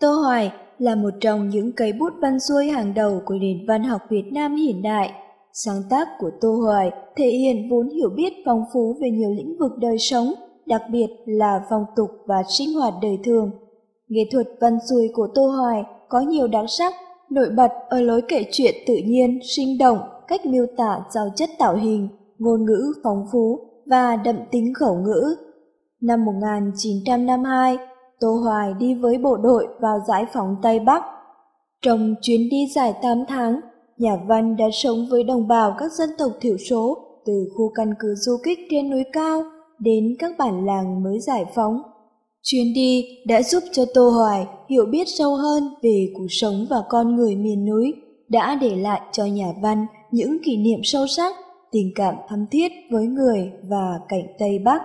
Tô Hoài là một trong những cây bút văn xuôi hàng đầu của nền văn học Việt Nam hiện đại. Sáng tác của Tô Hoài thể hiện vốn hiểu biết phong phú về nhiều lĩnh vực đời sống, đặc biệt là phong tục và sinh hoạt đời thường. Nghệ thuật văn xuôi của Tô Hoài có nhiều đặc sắc, nổi bật ở lối kể chuyện tự nhiên, sinh động, cách miêu tả giàu chất tạo hình, ngôn ngữ phong phú và đậm tính khẩu ngữ. Năm 1952, Tô Hoài đi với bộ đội vào giải phóng Tây Bắc. Trong chuyến đi dài 8 tháng, nhà văn đã sống với đồng bào các dân tộc thiểu số từ khu căn cứ du kích trên núi cao đến các bản làng mới giải phóng. Chuyến đi đã giúp cho Tô Hoài hiểu biết sâu hơn về cuộc sống và con người miền núi, đã để lại cho nhà văn những kỷ niệm sâu sắc, tình cảm thắm thiết với người và cảnh Tây Bắc.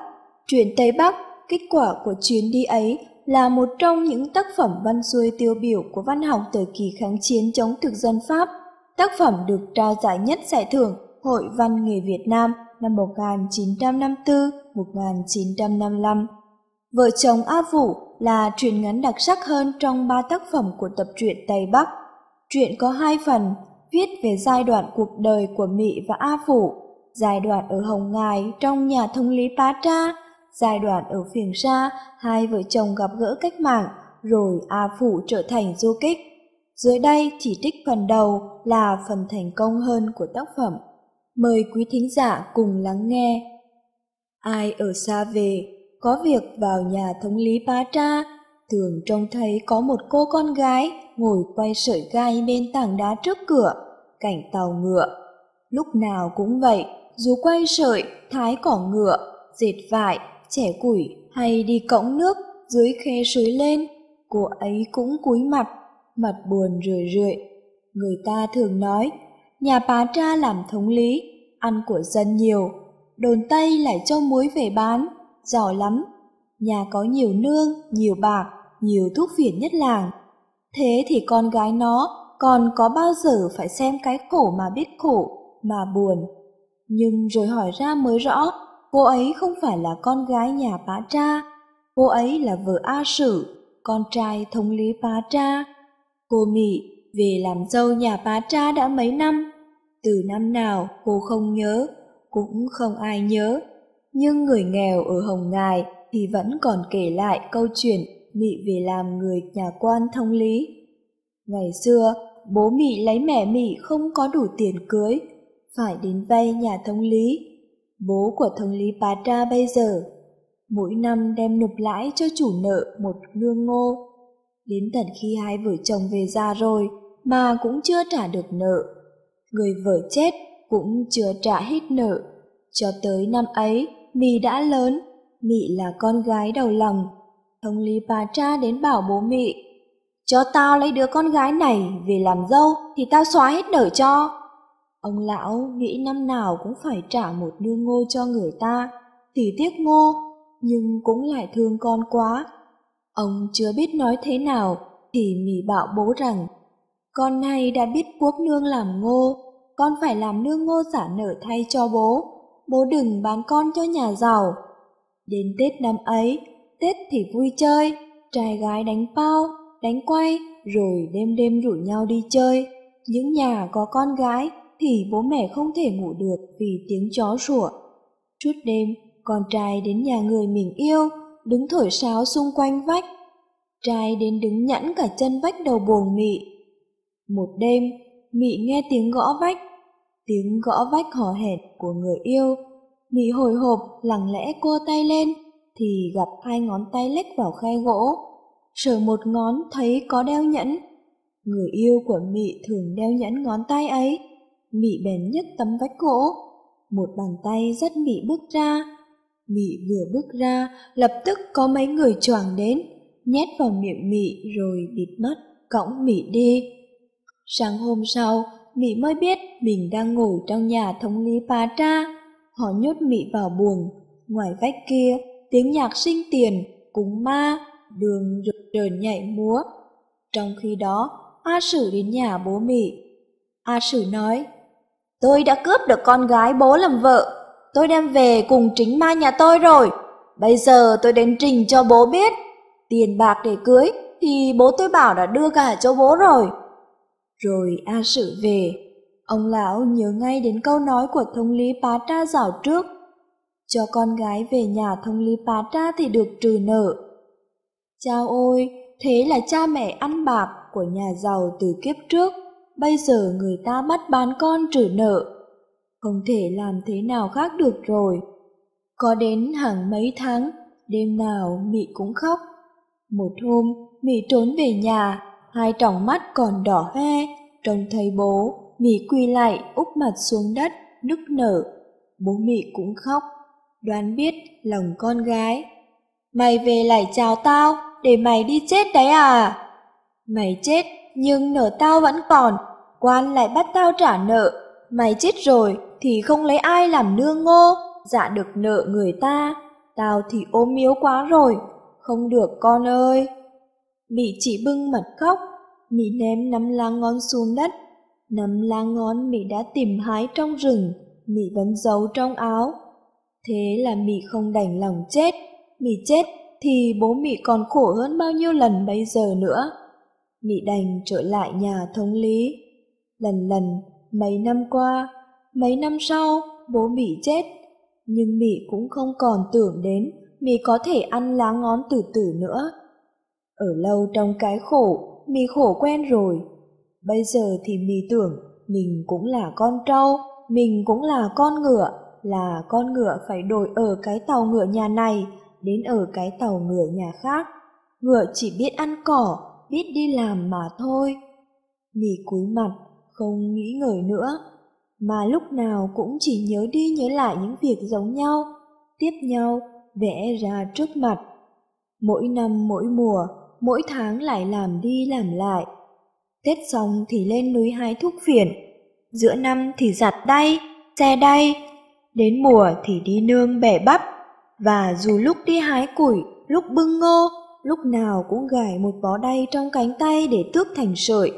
Chuyện Tây Bắc, kết quả của chuyến đi ấy là một trong những tác phẩm văn xuôi tiêu biểu của văn học thời kỳ kháng chiến chống thực dân Pháp. Tác phẩm được trao giải nhất giải thưởng Hội Văn nghệ Việt Nam năm 1954-1955. Vợ chồng A Vũ là truyện ngắn đặc sắc hơn trong ba tác phẩm của tập truyện Tây Bắc. Truyện có hai phần, viết về giai đoạn cuộc đời của Mị và A Phủ, giai đoạn ở Hồng Ngài trong nhà thông lý Pá Tra Giai đoạn ở phiền xa hai vợ chồng gặp gỡ cách mạng, rồi A Phủ trở thành du kích. Dưới đây chỉ trích phần đầu là phần thành công hơn của tác phẩm. Mời quý thính giả cùng lắng nghe. Ai ở xa về, có việc vào nhà thống lý Bá Tra, thường trông thấy có một cô con gái ngồi quay sợi gai bên tảng đá trước cửa, cảnh tàu ngựa. Lúc nào cũng vậy, dù quay sợi, thái cỏ ngựa, dệt vải, trẻ củi hay đi cõng nước dưới khe suối lên, cô ấy cũng cúi mặt, mặt buồn rười rượi. Người ta thường nói, nhà bá tra làm thống lý, ăn của dân nhiều, đồn Tây lại cho muối về bán, giỏi lắm. Nhà có nhiều nương, nhiều bạc, nhiều thuốc phiện nhất làng. Thế thì con gái nó còn có bao giờ phải xem cái khổ mà biết khổ, mà buồn. Nhưng rồi hỏi ra mới rõ, Cô ấy không phải là con gái nhà bá tra, cô ấy là vợ A Sử, con trai thống lý bá tra. Cô Mỹ về làm dâu nhà bá tra đã mấy năm, từ năm nào cô không nhớ, cũng không ai nhớ. Nhưng người nghèo ở Hồng Ngài thì vẫn còn kể lại câu chuyện Mị về làm người nhà quan thông lý. Ngày xưa, bố Mị lấy mẹ Mị không có đủ tiền cưới, phải đến vay nhà thông lý Bố của thống lý bà Tra bây giờ, mỗi năm đem nộp lãi cho chủ nợ một lương ngô. Đến tận khi hai vợ chồng về già rồi mà cũng chưa trả được nợ. Người vợ chết cũng chưa trả hết nợ. Cho tới năm ấy, Mì đã lớn, Mị là con gái đầu lòng. Thống lý Bà Tra đến bảo bố Mị, cho tao lấy đứa con gái này về làm dâu thì tao xóa hết nợ cho. Ông lão nghĩ năm nào cũng phải trả một nương ngô cho người ta, thì tiếc ngô, nhưng cũng lại thương con quá. Ông chưa biết nói thế nào, thì mỉ bảo bố rằng, con này đã biết quốc nương làm ngô, con phải làm nương ngô giả nợ thay cho bố, bố đừng bán con cho nhà giàu. Đến Tết năm ấy, Tết thì vui chơi, trai gái đánh bao, đánh quay, rồi đêm đêm rủ nhau đi chơi. Những nhà có con gái thì bố mẹ không thể ngủ được vì tiếng chó sủa. Chút đêm, con trai đến nhà người mình yêu, đứng thổi sáo xung quanh vách. Trai đến đứng nhẵn cả chân vách đầu buồn mị. Một đêm, mị nghe tiếng gõ vách, tiếng gõ vách hò hẹn của người yêu. Mị hồi hộp lặng lẽ cua tay lên, thì gặp hai ngón tay lách vào khe gỗ. Sờ một ngón thấy có đeo nhẫn. Người yêu của mị thường đeo nhẫn ngón tay ấy Mị bèn nhấc tấm vách gỗ, một bàn tay rất Mị bước ra. Mị vừa bước ra, lập tức có mấy người choàng đến, nhét vào miệng Mị rồi bịt mắt, cõng Mị đi. Sáng hôm sau, Mị mới biết mình đang ngồi trong nhà thống lý Pá Tra. Họ nhốt Mị vào buồng, ngoài vách kia, tiếng nhạc sinh tiền, cúng ma, đường rực rờn nhảy múa. Trong khi đó, A Sử đến nhà bố Mị. A Sử nói, Tôi đã cướp được con gái bố làm vợ. Tôi đem về cùng chính ma nhà tôi rồi. Bây giờ tôi đến trình cho bố biết. Tiền bạc để cưới thì bố tôi bảo đã đưa cả cho bố rồi. Rồi A Sự về, ông lão nhớ ngay đến câu nói của thông lý Pá Tra dạo trước. Cho con gái về nhà thông lý Pá Tra thì được trừ nợ. Chao ôi, thế là cha mẹ ăn bạc của nhà giàu từ kiếp trước, bây giờ người ta bắt bán con trừ nợ. Không thể làm thế nào khác được rồi. Có đến hàng mấy tháng, đêm nào Mị cũng khóc. Một hôm, Mị trốn về nhà, hai tròng mắt còn đỏ hoe, trông thấy bố, Mị quỳ lại úp mặt xuống đất, nức nở. Bố Mị cũng khóc, đoán biết lòng con gái. Mày về lại chào tao, để mày đi chết đấy à? Mày chết, nhưng nợ tao vẫn còn, quan lại bắt tao trả nợ. Mày chết rồi thì không lấy ai làm nương ngô, dạ được nợ người ta. Tao thì ốm miếu quá rồi, không được con ơi. Mị chỉ bưng mặt khóc, Mị ném nắm lá ngón xuống đất. Nắm lá ngón Mị đã tìm hái trong rừng, Mị vẫn giấu trong áo. Thế là Mị không đành lòng chết, Mị chết thì bố Mị còn khổ hơn bao nhiêu lần bây giờ nữa. Mị đành trở lại nhà thống lý. Lần lần, mấy năm qua, mấy năm sau, bố Mị chết. Nhưng Mị cũng không còn tưởng đến Mị có thể ăn lá ngón từ từ nữa. Ở lâu trong cái khổ, Mị khổ quen rồi. Bây giờ thì Mị tưởng mình cũng là con trâu, mình cũng là con ngựa, là con ngựa phải đổi ở cái tàu ngựa nhà này, đến ở cái tàu ngựa nhà khác. Ngựa chỉ biết ăn cỏ, biết đi làm mà thôi. Mì cúi mặt, không nghĩ ngợi nữa, mà lúc nào cũng chỉ nhớ đi nhớ lại những việc giống nhau, tiếp nhau, vẽ ra trước mặt. Mỗi năm mỗi mùa, mỗi tháng lại làm đi làm lại. Tết xong thì lên núi hái thuốc phiện, giữa năm thì giặt đay, xe đay, đến mùa thì đi nương bẻ bắp, và dù lúc đi hái củi, lúc bưng ngô, lúc nào cũng gài một bó đay trong cánh tay để tước thành sợi.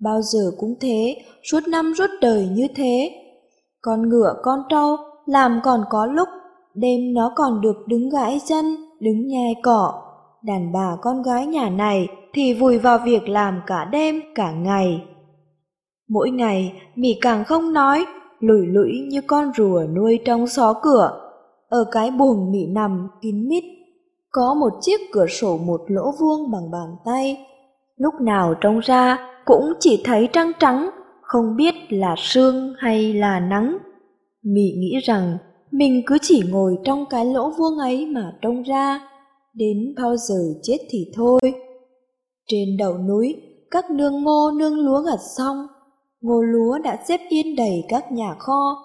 Bao giờ cũng thế, suốt năm suốt đời như thế. Con ngựa con trâu làm còn có lúc, đêm nó còn được đứng gãi chân, đứng nhai cỏ. Đàn bà con gái nhà này thì vùi vào việc làm cả đêm cả ngày. Mỗi ngày, Mị càng không nói, lủi lũi như con rùa nuôi trong xó cửa. Ở cái buồng Mị nằm kín mít có một chiếc cửa sổ một lỗ vuông bằng bàn tay. Lúc nào trông ra cũng chỉ thấy trăng trắng, không biết là sương hay là nắng. Mị nghĩ rằng mình cứ chỉ ngồi trong cái lỗ vuông ấy mà trông ra, đến bao giờ chết thì thôi. Trên đầu núi, các nương ngô nương lúa gặt xong, ngô lúa đã xếp yên đầy các nhà kho.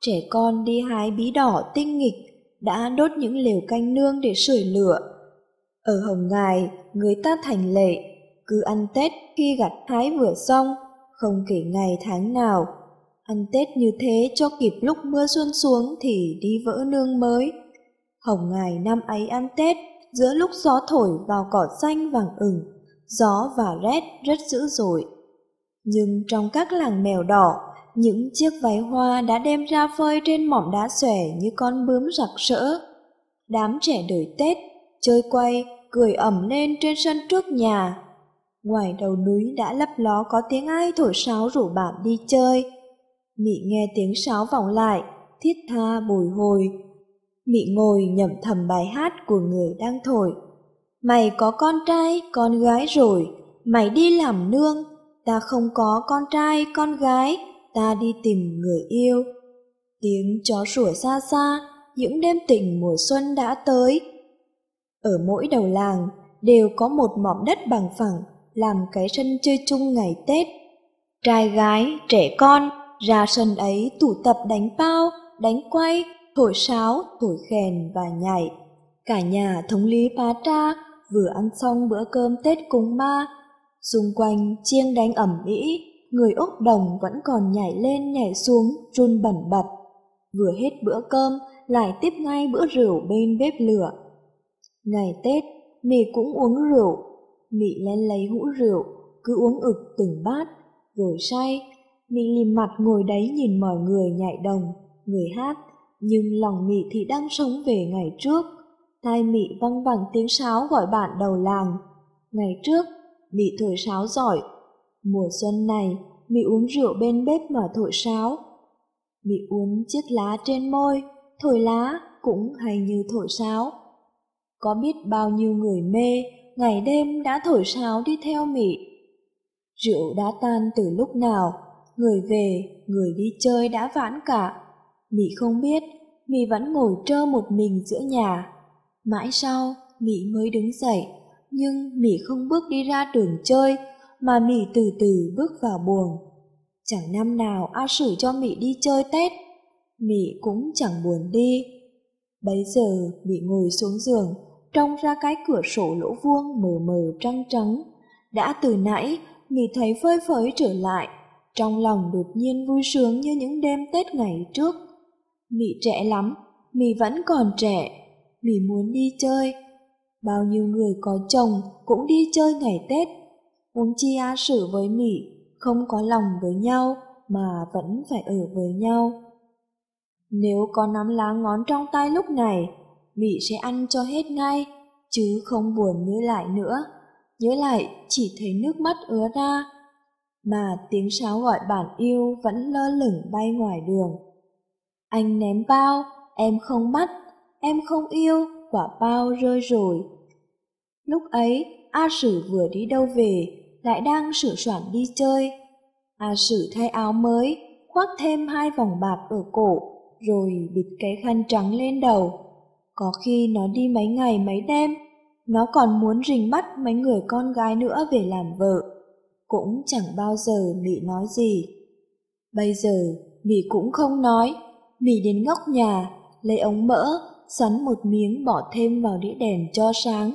Trẻ con đi hái bí đỏ tinh nghịch đã đốt những lều canh nương để sưởi lửa. Ở Hồng Ngài, người ta thành lệ, cứ ăn Tết khi gặt hái vừa xong, không kể ngày tháng nào. Ăn Tết như thế cho kịp lúc mưa xuân xuống thì đi vỡ nương mới. Hồng Ngài năm ấy ăn Tết, giữa lúc gió thổi vào cỏ xanh vàng ửng, gió và rét rất dữ dội. Nhưng trong các làng mèo đỏ, những chiếc váy hoa đã đem ra phơi trên mỏm đá xòe như con bướm rạc rỡ. Đám trẻ đời Tết, chơi quay, cười ẩm lên trên sân trước nhà. Ngoài đầu núi đã lấp ló có tiếng ai thổi sáo rủ bạn đi chơi. Mị nghe tiếng sáo vọng lại, thiết tha bồi hồi. Mị ngồi nhẩm thầm bài hát của người đang thổi. Mày có con trai, con gái rồi, mày đi làm nương, ta không có con trai, con gái, ta đi tìm người yêu. Tiếng chó sủa xa xa, những đêm tình mùa xuân đã tới. Ở mỗi đầu làng đều có một mỏm đất bằng phẳng làm cái sân chơi chung ngày Tết. Trai gái, trẻ con ra sân ấy tụ tập đánh bao, đánh quay, thổi sáo, thổi kèn và nhảy. Cả nhà thống lý phá tra vừa ăn xong bữa cơm Tết cùng ma. Xung quanh chiêng đánh ẩm ĩ, người Úc Đồng vẫn còn nhảy lên nhảy xuống, run bẩn bật. Vừa hết bữa cơm, lại tiếp ngay bữa rượu bên bếp lửa. Ngày Tết, mì cũng uống rượu. Mị lên lấy hũ rượu, cứ uống ực từng bát, rồi say. Mị lìm mặt ngồi đấy nhìn mọi người nhảy đồng, người hát, nhưng lòng mị thì đang sống về ngày trước. Tai mị văng vẳng tiếng sáo gọi bạn đầu làng. Ngày trước, Mị thổi sáo giỏi. Mùa xuân này, Mị uống rượu bên bếp mà thổi sáo. Mị uống chiếc lá trên môi, thổi lá cũng hay như thổi sáo. Có biết bao nhiêu người mê, ngày đêm đã thổi sáo đi theo Mị. Rượu đã tan từ lúc nào, người về, người đi chơi đã vãn cả. Mị không biết, Mị vẫn ngồi trơ một mình giữa nhà. Mãi sau, Mị mới đứng dậy, nhưng Mị không bước đi ra đường chơi, mà Mị từ từ bước vào buồng. Chẳng năm nào A Sử cho Mị đi chơi Tết, Mị cũng chẳng buồn đi. Bấy giờ Mỹ ngồi xuống giường, trông ra cái cửa sổ lỗ vuông mờ mờ trăng trắng. Đã từ nãy, Mị thấy phơi phới trở lại, trong lòng đột nhiên vui sướng như những đêm Tết ngày trước. Mị trẻ lắm, Mị vẫn còn trẻ, Mị muốn đi chơi. Bao nhiêu người có chồng cũng đi chơi ngày Tết. Huống chi A Sử với Mị không có lòng với nhau mà vẫn phải ở với nhau. Nếu có nắm lá ngón trong tay lúc này, Mị sẽ ăn cho hết ngay, chứ không buồn nhớ lại nữa. Nhớ lại chỉ thấy nước mắt ứa ra, mà tiếng sáo gọi bản yêu vẫn lơ lửng bay ngoài đường. Anh ném bao, em không bắt, em không yêu, quả bao rơi rồi. Lúc ấy, A Sử vừa đi đâu về, lại đang sửa soạn đi chơi. A Sử thay áo mới, khoác thêm hai vòng bạc ở cổ, rồi bịt cái khăn trắng lên đầu. Có khi nó đi mấy ngày mấy đêm, nó còn muốn rình mắt mấy người con gái nữa về làm vợ. Cũng chẳng bao giờ Mỹ nói gì. Bây giờ, Mỹ cũng không nói. Mỹ đến góc nhà, lấy ống mỡ, sắn một miếng bỏ thêm vào đĩa đèn cho sáng.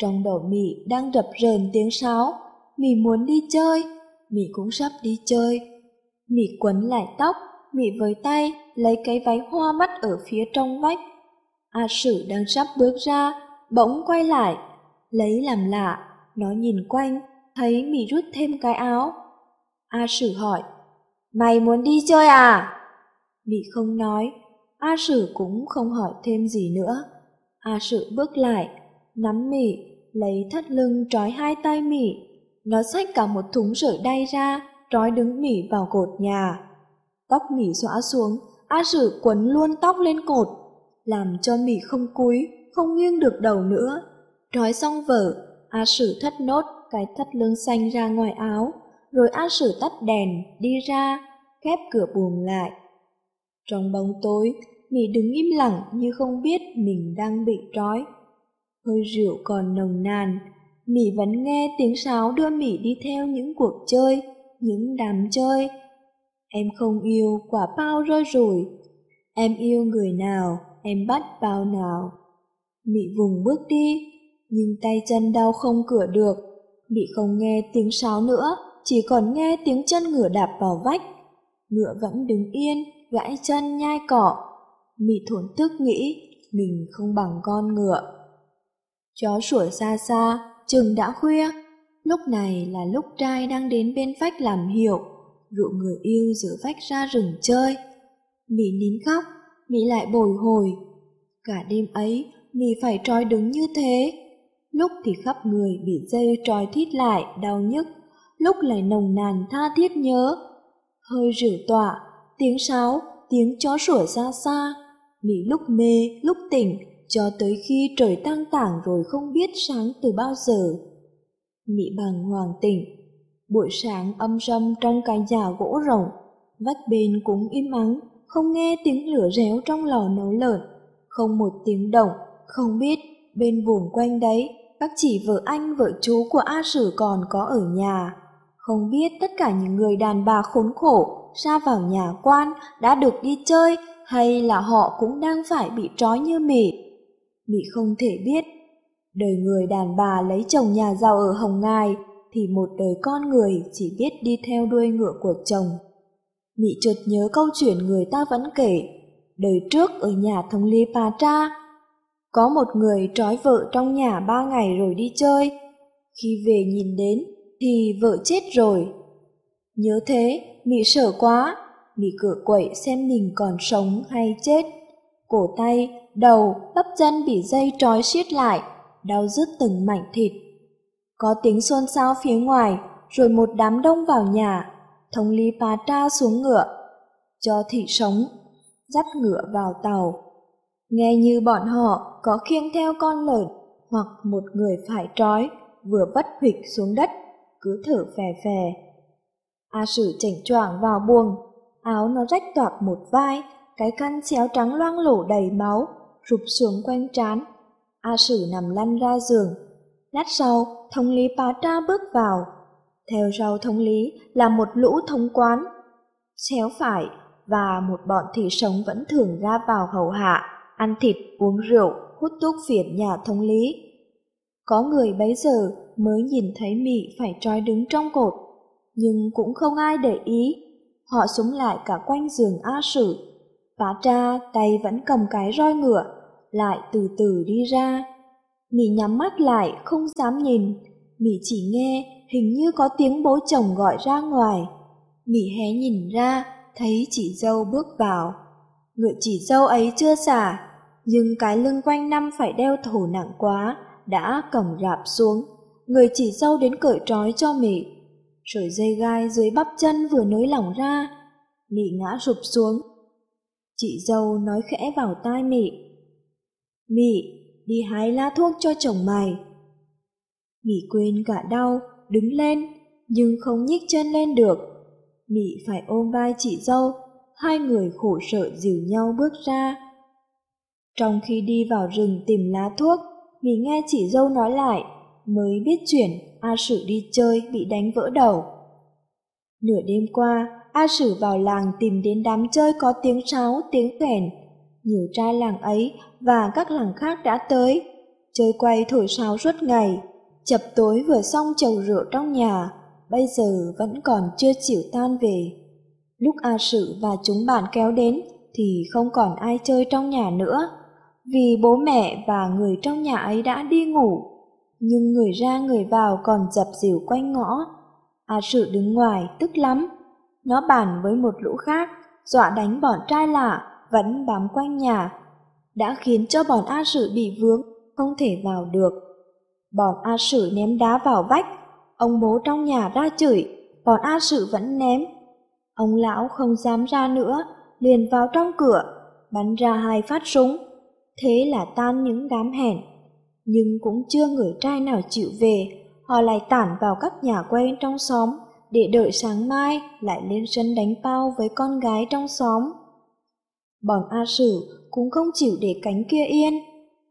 Trong đầu Mị đang đập rờn tiếng sáo. Mị muốn đi chơi, Mị cũng sắp đi chơi. Mị quấn lại tóc, Mị với tay lấy cái váy hoa mắt ở phía trong vách. A Sử đang sắp bước ra, bỗng quay lại, lấy làm lạ, nó nhìn quanh, thấy Mị rút thêm cái áo. A Sử hỏi, mày muốn đi chơi à? Mị không nói, A Sử cũng không hỏi thêm gì nữa. A Sử bước lại, nắm Mị, lấy thắt lưng trói hai tay mỉ Nó xách cả một thúng sợi đay ra, trói đứng mỉ vào cột nhà. Tóc mỉ xõa xuống, A Sử quấn luôn tóc lên cột, làm cho mỉ không cúi, không nghiêng được đầu nữa. Trói xong vở, A Sử thắt nốt cái thắt lưng xanh ra ngoài áo, rồi A Sử tắt đèn, đi ra, khép cửa buồng lại. Trong bóng tối, mỉ đứng im lặng như không biết mình đang bị trói. Hơi rượu còn nồng nàn, Mị vẫn nghe tiếng sáo đưa Mị đi theo những cuộc chơi, những đám chơi. Em không yêu quả bao rơi rồi, em yêu người nào, em bắt bao nào. Mị vùng bước đi, nhưng tay chân đau không cửa được, Mị không nghe tiếng sáo nữa, chỉ còn nghe tiếng chân ngựa đạp vào vách. Ngựa vẫn đứng yên, gãi chân nhai cỏ. Mị thổn thức nghĩ mình không bằng con ngựa. Chó sủa xa xa, chừng đã khuya. Lúc này là lúc trai đang đến bên vách làm hiệu, dụ người yêu giữa vách ra rừng chơi. Mị nín khóc, Mị lại bồi hồi. Cả đêm ấy, Mị phải trói đứng như thế. Lúc thì khắp người bị dây trói thít lại, đau nhức. Lúc lại nồng nàn tha thiết nhớ. Hơi rửa tọa, tiếng sáo, tiếng chó sủa xa xa. Mị lúc mê, lúc tỉnh, cho tới khi trời tăng tảng rồi không biết sáng từ bao giờ. Mị bằng hoàng tỉnh. Buổi sáng âm râm trong cái nhà gỗ rộng, vách bên cũng im ắng, không nghe tiếng lửa réo trong lò nấu lợn, không một tiếng động, không biết bên vùng quanh đấy các chỉ vợ anh vợ chú của A Sử còn có ở nhà. Không biết tất cả những người đàn bà khốn khổ ra vào nhà quan đã được đi chơi hay là họ cũng đang phải bị trói như mị. Mị không thể biết. Đời người đàn bà lấy chồng nhà giàu ở Hồng Ngài thì một đời con người chỉ biết đi theo đuôi ngựa của chồng. Mị chợt nhớ câu chuyện người ta vẫn kể. Đời trước ở nhà thống lý Pà Tra, có một người trói vợ trong nhà ba ngày rồi đi chơi. Khi về nhìn đến thì vợ chết rồi. Nhớ thế, Mị sợ quá, Mị cửa quậy xem mình còn sống hay chết. Cổ tay, đầu, bắp chân bị dây trói siết lại, đau rứt từng mảnh thịt. Có tiếng xôn xao phía ngoài, rồi một đám đông vào nhà. Thống lý Pá Tra xuống ngựa, cho thị sống, dắt ngựa vào tàu. Nghe như bọn họ có khiêng theo con lợn hoặc một người phải trói, vừa bất huỵch xuống đất, cứ thở phè phè. A Sử chảnh choảng vào buồng, áo nó rách toạc một vai, cái khăn xéo trắng loang lổ đầy máu, rụp xuống quanh trán. A Sử nằm lăn ra giường. Lát sau, thống lý Pá Tra bước vào. Theo sau thống lý là một lũ thống quán. Xéo phải và một bọn thị sống vẫn thường ra vào hầu hạ, ăn thịt, uống rượu, hút thuốc phiện nhà thống lý. Có người bấy giờ mới nhìn thấy Mị phải trói đứng trong cột, nhưng cũng không ai để ý. Họ súng lại cả quanh giường A Sử. Bá tra tay vẫn cầm cái roi ngựa, lại từ từ đi ra. Mị nhắm mắt lại, không dám nhìn. Mị chỉ nghe hình như có tiếng bố chồng gọi ra ngoài. Mị hé nhìn ra, thấy chị dâu bước vào. Ngựa chỉ dâu ấy chưa xả, nhưng cái lưng quanh năm phải đeo thổ nặng quá, đã cầm rạp xuống. Người chỉ dâu đến cởi trói cho mị. Rồi dây gai dưới bắp chân vừa nới lỏng ra, mị ngã rụp xuống. Chị dâu nói khẽ vào tai mị. Mị, đi hái lá thuốc cho chồng mày. Mị quên cả đau, đứng lên, nhưng không nhích chân lên được. Mị phải ôm vai chị dâu, hai người khổ sở dìu nhau bước ra. Trong khi đi vào rừng tìm lá thuốc, Mị nghe chị dâu nói lại, mới biết chuyện A Sử đi chơi bị đánh vỡ đầu. Nửa đêm qua, A Sử vào làng tìm đến đám chơi có tiếng sáo, tiếng kèn. Nhiều trai làng ấy và các làng khác đã tới, chơi quay thổi sáo suốt ngày. Chập tối vừa xong chầu rượu trong nhà, bây giờ vẫn còn chưa chịu tan về. Lúc A Sự và chúng bạn kéo đến thì không còn ai chơi trong nhà nữa, vì bố mẹ và người trong nhà ấy đã đi ngủ. Nhưng người ra người vào còn dập dìu quanh ngõ. A Sự đứng ngoài tức lắm. Nó bàn với một lũ khác, dọa đánh bọn trai lạ vẫn bám quanh nhà, đã khiến cho bọn A sử bị vướng, không thể vào được. Bọn A Sử ném đá vào vách, ông bố trong nhà ra chửi, bọn A Sử vẫn ném. Ông lão không dám ra nữa, liền vào trong cửa, bắn ra hai phát súng. Thế là tan những đám hẹn. Nhưng cũng chưa người trai nào chịu về, họ lại tản vào các nhà quen trong xóm, để đợi sáng mai lại lên sân đánh bao với con gái trong xóm. Bọn A Sử cũng không chịu để cánh kia yên.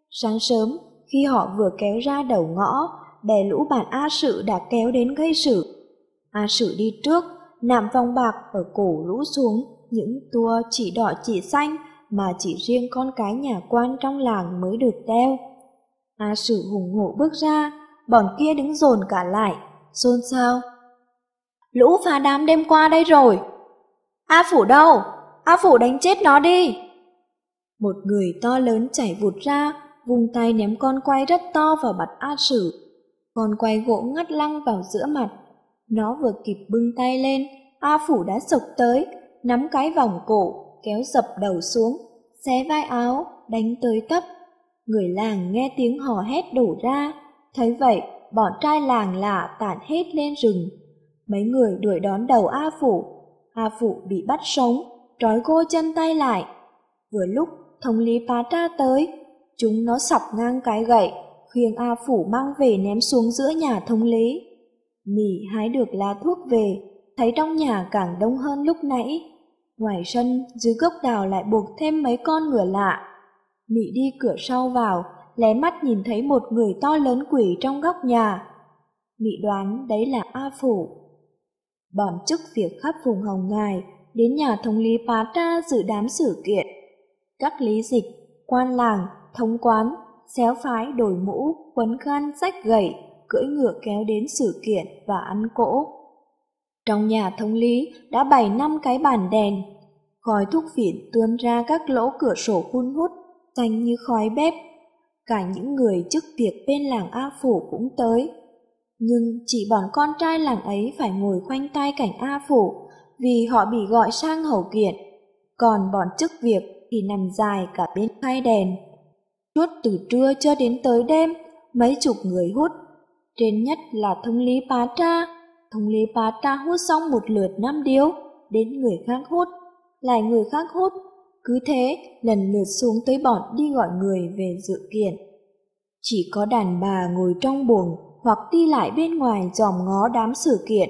Sáng sớm, khi họ vừa kéo ra đầu ngõ, bè lũ bạn A Sự đã kéo đến gây sự. A Sự đi trước, nạm vòng bạc ở cổ lũ xuống, những tua chỉ đỏ chỉ xanh mà chỉ riêng con cái nhà quan trong làng mới được đeo. A Sử hùng hổ bước ra, bọn kia đứng dồn cả lại, xôn xao. Lũ phá đám đêm qua đây rồi. A Phủ đâu? A Phủ đánh chết nó đi. Một người to lớn chảy vụt ra, vung tay ném con quay rất to vào mặt A Sử. Con quay gỗ ngắt lăng vào giữa mặt. Nó vừa kịp bưng tay lên, A Phủ đã sộc tới, nắm cái vòng cổ, kéo dập đầu xuống, xé vai áo, đánh tới tấp. Người làng nghe tiếng hò hét đổ ra, thấy vậy, bọn trai làng lạ tản hết lên rừng. Mấy người đuổi đón đầu A Phủ, A Phủ bị bắt sống, trói cô chân tay lại. Vừa lúc thống lý phá ra tới, Chúng nó sọc ngang cái gậy, khuyên A Phủ mang về ném xuống giữa nhà thống lý. Mỉ hái được lá thuốc về, thấy trong nhà càng đông hơn lúc nãy. Ngoài sân, dưới gốc đào lại buộc thêm mấy con ngựa lạ. Mị đi cửa sau vào, lé mắt nhìn thấy một người to lớn quỷ trong góc nhà. Mị đoán đấy là A Phủ. Bọn chức việc khắp vùng Hồng Ngài, đến nhà thống lý Pá Tra dự đám sự kiện. Các lý dịch, quan làng, thống quán, xéo phái đổi mũ, quấn khăn, sách gậy, cưỡi ngựa kéo đến sự kiện và ăn cỗ. Trong nhà thống lý đã bày năm cái bàn đèn, khói thuốc phiện tuôn ra các lỗ cửa sổ hun hút, xanh như khói bếp. Cả những người chức việc bên làng A Phủ cũng tới. Nhưng chỉ bọn con trai làng ấy phải ngồi khoanh tay cảnh A Phủ vì họ bị gọi sang hầu kiện. Còn bọn chức việc thì nằm dài cả bên hai đèn. Suốt từ trưa cho đến tới đêm, mấy chục người hút. Trên nhất là thông lý bá Tra. Thông lý bá Tra hút xong một lượt năm điếu, đến người khác hút, lại người khác hút. Cứ thế, lần lượt xuống tới bọn đi gọi người về dự kiện. Chỉ có đàn bà ngồi trong buồng hoặc đi lại bên ngoài dòm ngó đám sự kiện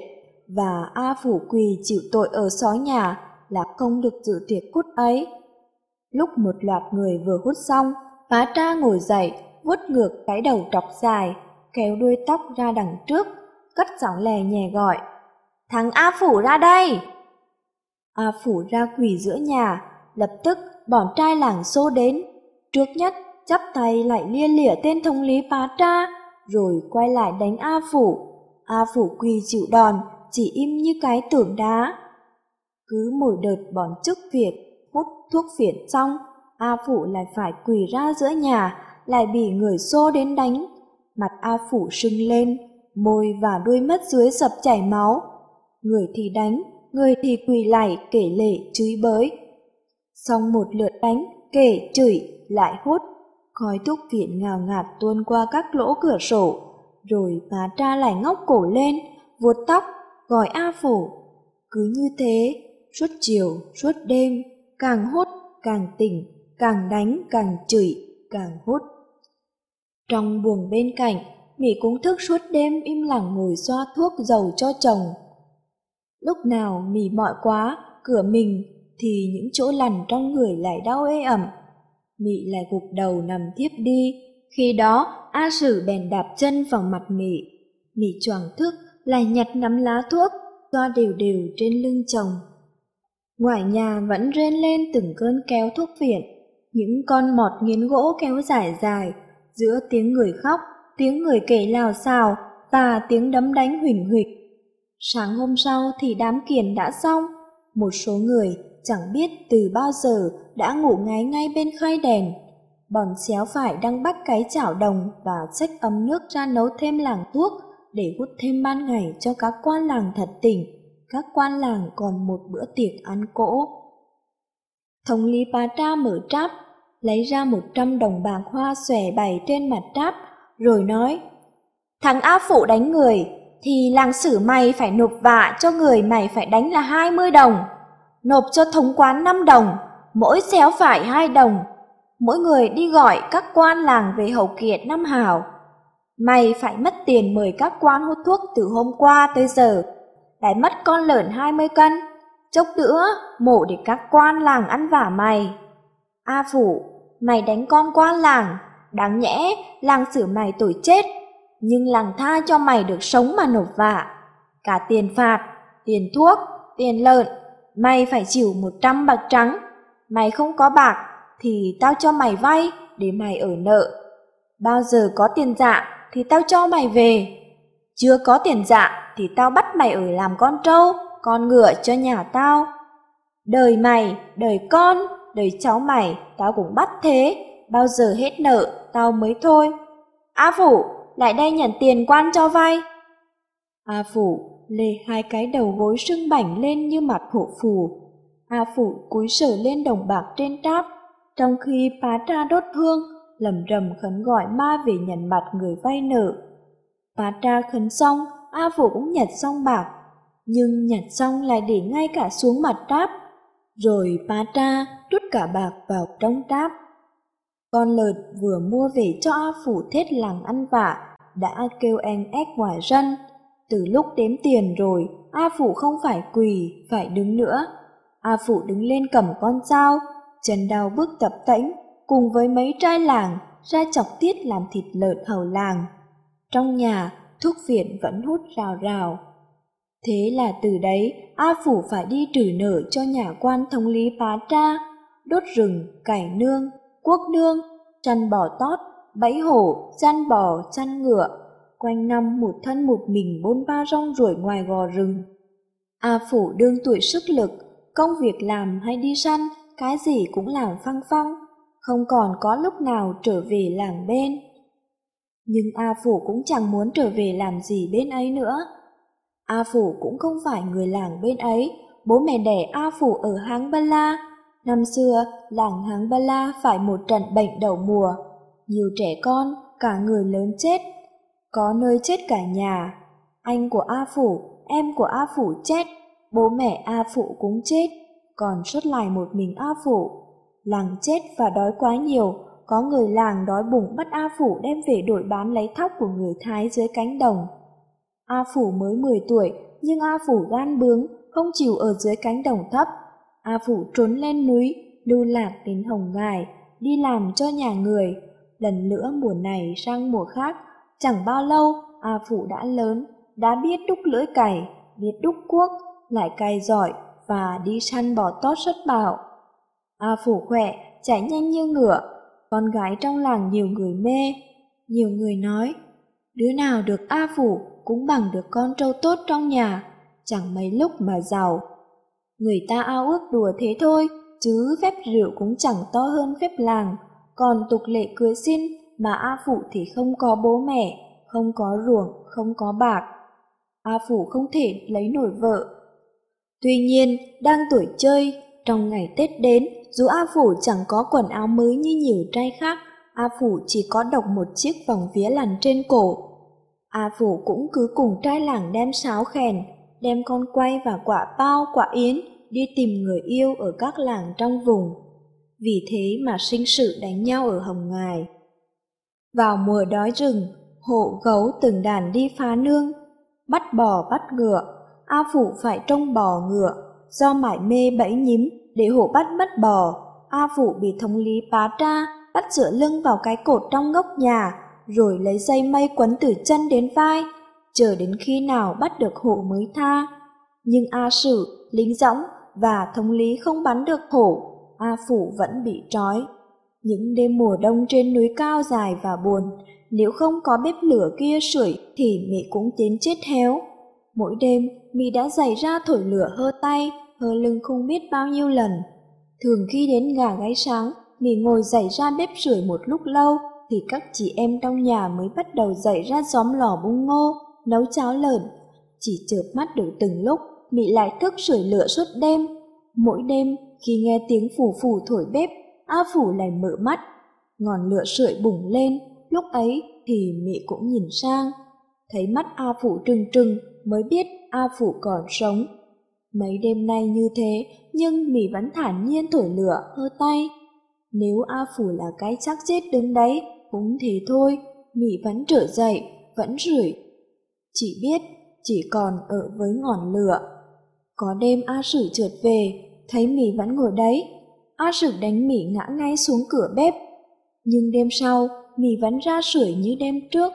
và A Phủ Quỳ chịu tội ở xó nhà là không được dự tiệc cút ấy. Lúc một loạt người vừa hút xong, bá tra ngồi dậy, vuốt ngược cái đầu trọc dài, kéo đuôi tóc ra đằng trước, cất giọng lè nhẹ gọi. Thằng A Phủ ra đây! A Phủ ra quỳ giữa nhà, lập tức bọn trai làng xô đến. Trước nhất, chắp tay lại lia lịa tên thống lý bá tra, rồi quay lại đánh A Phủ. A Phủ quỳ chịu đòn, chỉ im như cái tưởng đá. Cứ mỗi đợt bọn chức Việt thuốc phiện xong, A Phủ lại phải quỳ ra giữa nhà, lại bị người xô đến đánh. Mặt A Phủ sưng lên, môi và đuôi mắt dưới sập chảy máu. Người thì đánh, người thì quỳ lại kể lệ chửi bới. Xong một lượt đánh, kể chửi, lại hút. Khói thuốc phiện ngào ngạt tuôn qua các lỗ cửa sổ, rồi bà tra lại ngóc cổ lên, vuốt tóc, gọi A Phủ. Cứ như thế, suốt chiều, suốt đêm, càng hút, càng tỉnh, càng đánh, càng chửi, càng hút. Trong buồng bên cạnh, Mỹ cũng thức suốt đêm im lặng ngồi xoa thuốc dầu cho chồng. Lúc nào Mỹ mỏi quá, cửa mình, thì những chỗ lằn trong người lại đau ê ẩm. Mỹ lại gục đầu nằm tiếp đi. Khi đó, A Sử bèn đạp chân vào mặt Mỹ. Mỹ choàng thức, lại nhặt nắm lá thuốc, xoa đều đều trên lưng chồng. Ngoài nhà vẫn rên lên từng cơn kéo thuốc viện, những con mọt nghiến gỗ kéo dài dài, giữa tiếng người khóc, tiếng người kể lào xào và tiếng đấm đánh huỳnh huỵch. Sáng hôm sau thì đám kiền đã xong, một số người chẳng biết từ bao giờ đã ngủ ngáy ngay bên khay đèn. Bọn xéo phải đang bắt cái chảo đồng và xách ấm nước ra nấu thêm làng thuốc để hút thêm ban ngày cho các quan làng thật tỉnh. Các quan làng còn một bữa tiệc ăn cỗ. Thống lý bà tra mở tráp, lấy ra một trăm đồng bạc hoa xòe bày trên mặt tráp, rồi nói Thằng A Phụ đánh người, thì làng sử mày phải nộp vạ cho người mày phải đánh là hai mươi đồng nộp cho thống quán năm đồng, mỗi xéo phải hai đồng. Mỗi người đi gọi các quan làng về hậu kiện năm hào. Mày phải mất tiền mời các quan hút thuốc từ hôm qua tới giờ, lại mất con lợn 20 cân. Chốc nữa, mổ để các quan làng ăn vả mày. A Phủ, mày đánh con quan làng, đáng nhẽ làng xử mày tội chết, nhưng làng tha cho mày được sống mà nộp vạ. Cả tiền phạt, tiền thuốc, tiền lợn, Mày phải chịu một trăm bạc trắng. Mày không có bạc thì tao cho mày vay để mày ở nợ. Bao giờ có tiền dạ thì tao cho mày về. Chưa có tiền dạ thì tao bắt mày ở làm con trâu, con ngựa cho nhà tao. Đời mày, đời con, đời cháu mày tao cũng bắt thế. Bao giờ hết nợ tao mới thôi. A Phủ, lại đây nhận tiền quan cho vay. A Phủ lê hai cái đầu gối sưng bảnh lên như mặt hộ phù. A phủ cúi sờ lên đồng bạc trên tráp, trong khi phá tra đốt hương, lầm rầm khấn gọi ma về nhận mặt người vay nợ. Phá tra khấn xong, A phủ cũng nhặt xong bạc, nhưng nhặt xong lại để ngay cả xuống mặt tráp. Rồi phá tra rút cả bạc vào trong tráp. Con lợt vừa mua về cho A Phủ thết làng ăn vạ, đã kêu em ép ngoài rân, từ lúc đếm tiền rồi, A Phủ không phải quỳ, phải đứng nữa. A Phủ đứng lên cầm con dao, chân đau bước tập tễnh, cùng với mấy trai làng ra chọc tiết làm thịt lợn hầu làng. Trong nhà, thuốc viện vẫn hút rào rào. Thế là từ đấy, A Phủ phải đi trừ nợ cho nhà quan thống lý phá tra, đốt rừng, cải nương, quốc nương, chăn bò tót, bẫy hổ, chăn bò, chăn ngựa, quanh năm một thân một mình bôn ba rong ruổi ngoài gò rừng. A Phủ đương tuổi sức lực, công việc làm hay đi săn, cái gì cũng làm phăng phăng, không còn có lúc nào trở về làng bên. Nhưng A Phủ cũng chẳng muốn trở về làm gì bên ấy nữa. A Phủ cũng không phải người làng bên ấy, bố mẹ đẻ A Phủ ở Háng Ba La. Năm xưa, làng Háng Ba La phải một trận bệnh đầu mùa, nhiều trẻ con, cả người lớn chết Có nơi chết cả nhà. Anh của A Phủ, em của A Phủ chết, bố mẹ A Phụ cũng chết, còn xuất lại một mình A Phụ. Làng chết và đói quá nhiều, có người làng đói bụng bắt A Phủ đem về đổi bán lấy thóc của người Thái dưới cánh đồng. A Phủ mới 10 tuổi, nhưng A Phủ gan bướng, không chịu ở dưới cánh đồng thấp. A Phủ trốn lên núi, lưu lạc đến Hồng Ngài, đi làm cho nhà người. Lần nữa mùa này sang mùa khác, chẳng bao lâu A Phủ đã lớn, đã biết đúc lưỡi cày, biết đúc cuốc, lại cày giỏi và đi săn bò tót rất bảo. A Phủ khỏe, chạy nhanh như ngựa, con gái trong làng nhiều người mê. Nhiều người nói, đứa nào được A Phủ cũng bằng được con trâu tốt trong nhà, chẳng mấy lúc mà giàu. Người ta ao ước đùa thế thôi, chứ phép rượu cũng chẳng to hơn phép làng, còn tục lệ cưới xin mà A Phụ thì không có bố mẹ, không có ruộng, không có bạc. A phủ không thể lấy nổi vợ. Tuy nhiên, đang tuổi chơi, trong ngày Tết đến, dù A Phủ chẳng có quần áo mới như nhiều trai khác, A Phủ chỉ có độc một chiếc vòng vía lằn trên cổ. A Phủ cũng cứ cùng trai làng đem sáo khèn, đem con quay và quả bao, quả yến đi tìm người yêu ở các làng trong vùng. Vì thế mà sinh sự đánh nhau ở Hồng Ngài. Vào mùa đói rừng, hộ gấu từng đàn đi phá nương, bắt bò bắt ngựa, A Phủ phải trông bò ngựa, do mải mê bẫy nhím để hộ bắt mất bò. A Phủ bị thống lý bá tra, bắt dựa lưng vào cái cột trong góc nhà, rồi lấy dây mây quấn từ chân đến vai, chờ đến khi nào bắt được hổ mới tha. Nhưng A Sử, lính dõng và thống lý không bắn được hổ, A Phủ vẫn bị trói. Những đêm mùa đông trên núi cao dài và buồn, nếu không có bếp lửa kia sưởi thì mẹ cũng tiến chết héo. Mỗi đêm, mị đã dày ra thổi lửa hơ tay, hờ lưng không biết bao nhiêu lần. Thường khi đến gà gáy sáng, mì ngồi dậy ra bếp sưởi một lúc lâu, thì các chị em trong nhà mới bắt đầu dậy ra xóm lò bung ngô, nấu cháo lợn. Chỉ chợp mắt được từng lúc, mị lại thức sưởi lửa suốt đêm. Mỗi đêm, khi nghe tiếng phủ phủ thổi bếp, A Phủ lại mở mắt. Ngọn lửa sưởi bùng lên, lúc ấy thì mị cũng nhìn sang. Thấy mắt A Phủ trừng trừng mới biết A Phủ còn sống. Mấy đêm nay như thế, nhưng mị vẫn thản nhiên thổi lửa, hơ tay. Nếu A Phủ là cái chắc chết đứng đấy, cũng thế thôi, mị vẫn trở dậy, vẫn rưởi. Chỉ biết, chỉ còn ở với ngọn lửa. Có đêm A Sử trượt về, thấy mị vẫn ngồi đấy. A Sử đánh mị ngã ngay xuống cửa bếp. Nhưng đêm sau, mị vẫn ra sưởi như đêm trước.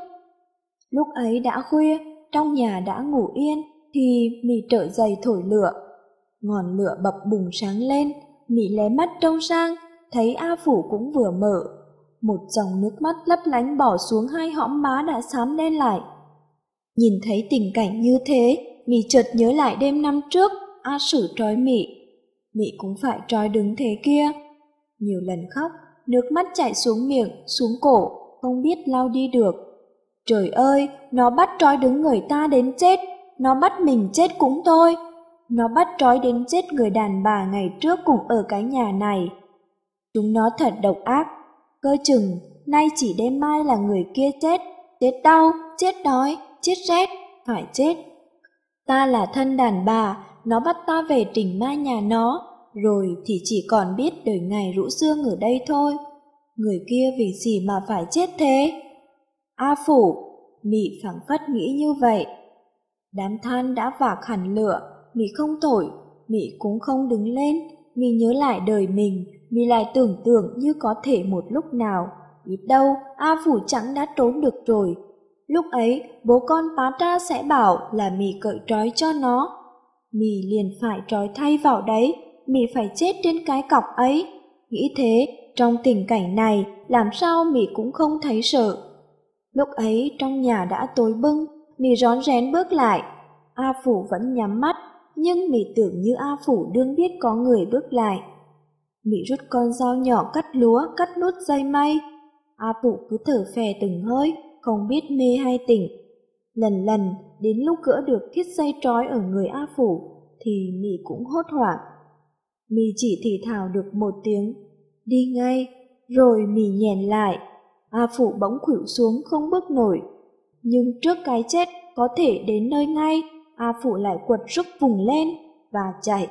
Lúc ấy đã khuya, trong nhà đã ngủ yên, thì mị trở dậy thổi lửa. Ngọn lửa bập bùng sáng lên, mị lé mắt trông sang, thấy A Phủ cũng vừa mở. Một dòng nước mắt lấp lánh bỏ xuống hai hõm má đã xám đen lại. Nhìn thấy tình cảnh như thế, mị chợt nhớ lại đêm năm trước, A Sử trói mị. Mị cũng phải trói đứng thế kia. Nhiều lần khóc, nước mắt chảy xuống miệng, xuống cổ, không biết lau đi được. Trời ơi, nó bắt trói đứng người ta đến chết, nó bắt mình chết cũng thôi. Nó bắt trói đến chết người đàn bà ngày trước cùng ở cái nhà này. Chúng nó thật độc ác, cơ chừng, nay chỉ đêm mai là người kia chết, chết đau, chết đói, chết rét, phải chết. Ta là thân đàn bà, nó bắt ta về trình ma nhà nó, rồi thì chỉ còn biết đời ngày rũ xương ở đây thôi. Người kia vì gì mà phải chết thế? A Phủ, Mị phẳng phất nghĩ như vậy. Đám than đã vạc hẳn lửa, Mị không thổi, Mị cũng không đứng lên, Mị nhớ lại đời mình, Mị lại tưởng tượng như có thể một lúc nào, biết đâu A Phủ chẳng đã trốn được rồi. Lúc ấy, bố con pá tra sẽ bảo là Mị cởi trói cho nó. Mị liền phải trói thay vào đấy, Mị phải chết trên cái cọc ấy. Nghĩ thế, trong tình cảnh này, làm sao Mị cũng không thấy sợ. Lúc ấy trong nhà đã tối bưng, mì rón rén bước lại. A Phủ vẫn nhắm mắt, nhưng mì tưởng như A Phủ đương biết có người bước lại. Mị rút con dao nhỏ cắt lúa, cắt nút dây may. A Phủ cứ thở phè từng hơi, không biết mê hay tỉnh. Lần lần, đến lúc gỡ được thiết dây trói ở người A Phủ, thì Mị cũng hốt hoảng. Mị chỉ thì thào được một tiếng, đi ngay, rồi Mị nhèn lại. A Phủ bỗng khuỵu xuống không bước nổi. Nhưng trước cái chết có thể đến nơi ngay, A Phủ lại quật rúc vùng lên và chạy.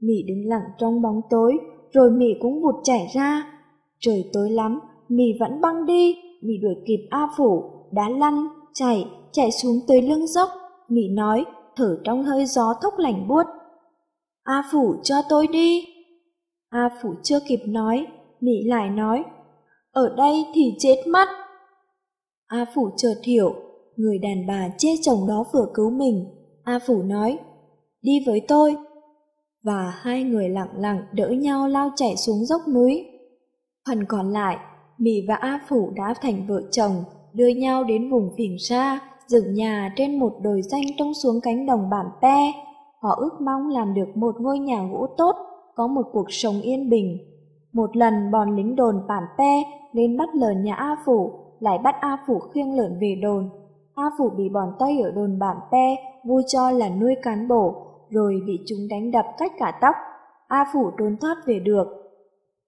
Mị đứng lặng trong bóng tối, rồi Mị cũng vụt chạy ra. Trời tối lắm, Mị vẫn băng đi, Mị đuổi kịp A Phủ, đá lăn, chạy, chạy xuống tới lưng dốc. Mị nói, thở trong hơi gió thốc lạnh buốt. A Phủ cho tôi đi. A Phủ chưa kịp nói, Mị lại nói, ở đây thì chết mất. A Phủ chợt hiểu, người đàn bà chê chồng đó vừa cứu mình. A Phủ nói, đi với tôi. Và hai người lặng lặng đỡ nhau lao chạy xuống dốc núi. Phần còn lại, mì và A Phủ đã thành vợ chồng, đưa nhau đến vùng phỉnh xa, dựng nhà trên một đồi xanh trông xuống cánh đồng bản pe. Họ ước mong làm được một ngôi nhà gỗ tốt, có một cuộc sống yên bình. Một lần bọn lính đồn bản pe lên bắt lờ nhà A Phủ, lại bắt A Phủ khiêng lợn về đồn. A Phủ bị bọn Tây ở đồn bản pe vui cho là nuôi cán bộ, rồi bị chúng đánh đập cách cả tóc. A Phủ trốn thoát về được.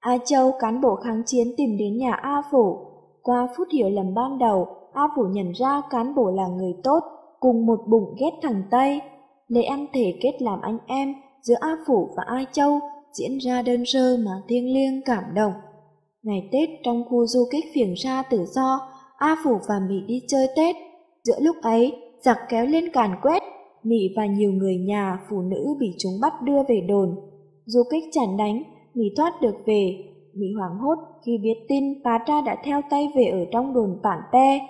A Châu cán bộ kháng chiến tìm đến nhà A Phủ. Qua phút hiểu lầm ban đầu, A Phủ nhận ra cán bộ là người tốt, cùng một bụng ghét thằng Tây. Lễ ăn thể kết làm anh em giữa A Phủ và A Châu diễn ra đơn sơ mà thiêng liêng cảm động. Ngày Tết trong khu du kích phiền xa tự do, A Phủ và Mỹ đi chơi Tết. Giữa lúc ấy, giặc kéo lên càn quét, Mỹ và nhiều người nhà, phụ nữ bị chúng bắt đưa về đồn. Du kích chản đánh, Mỹ thoát được về. Mỹ hoảng hốt khi biết tin bà tra đã theo tay về ở trong đồn bản te.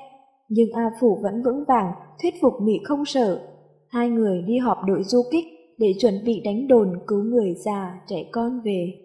Nhưng A Phủ vẫn vững vàng, thuyết phục Mỹ không sợ. Hai người đi họp đội du kích để chuẩn bị đánh đồn cứu người già, trẻ con về.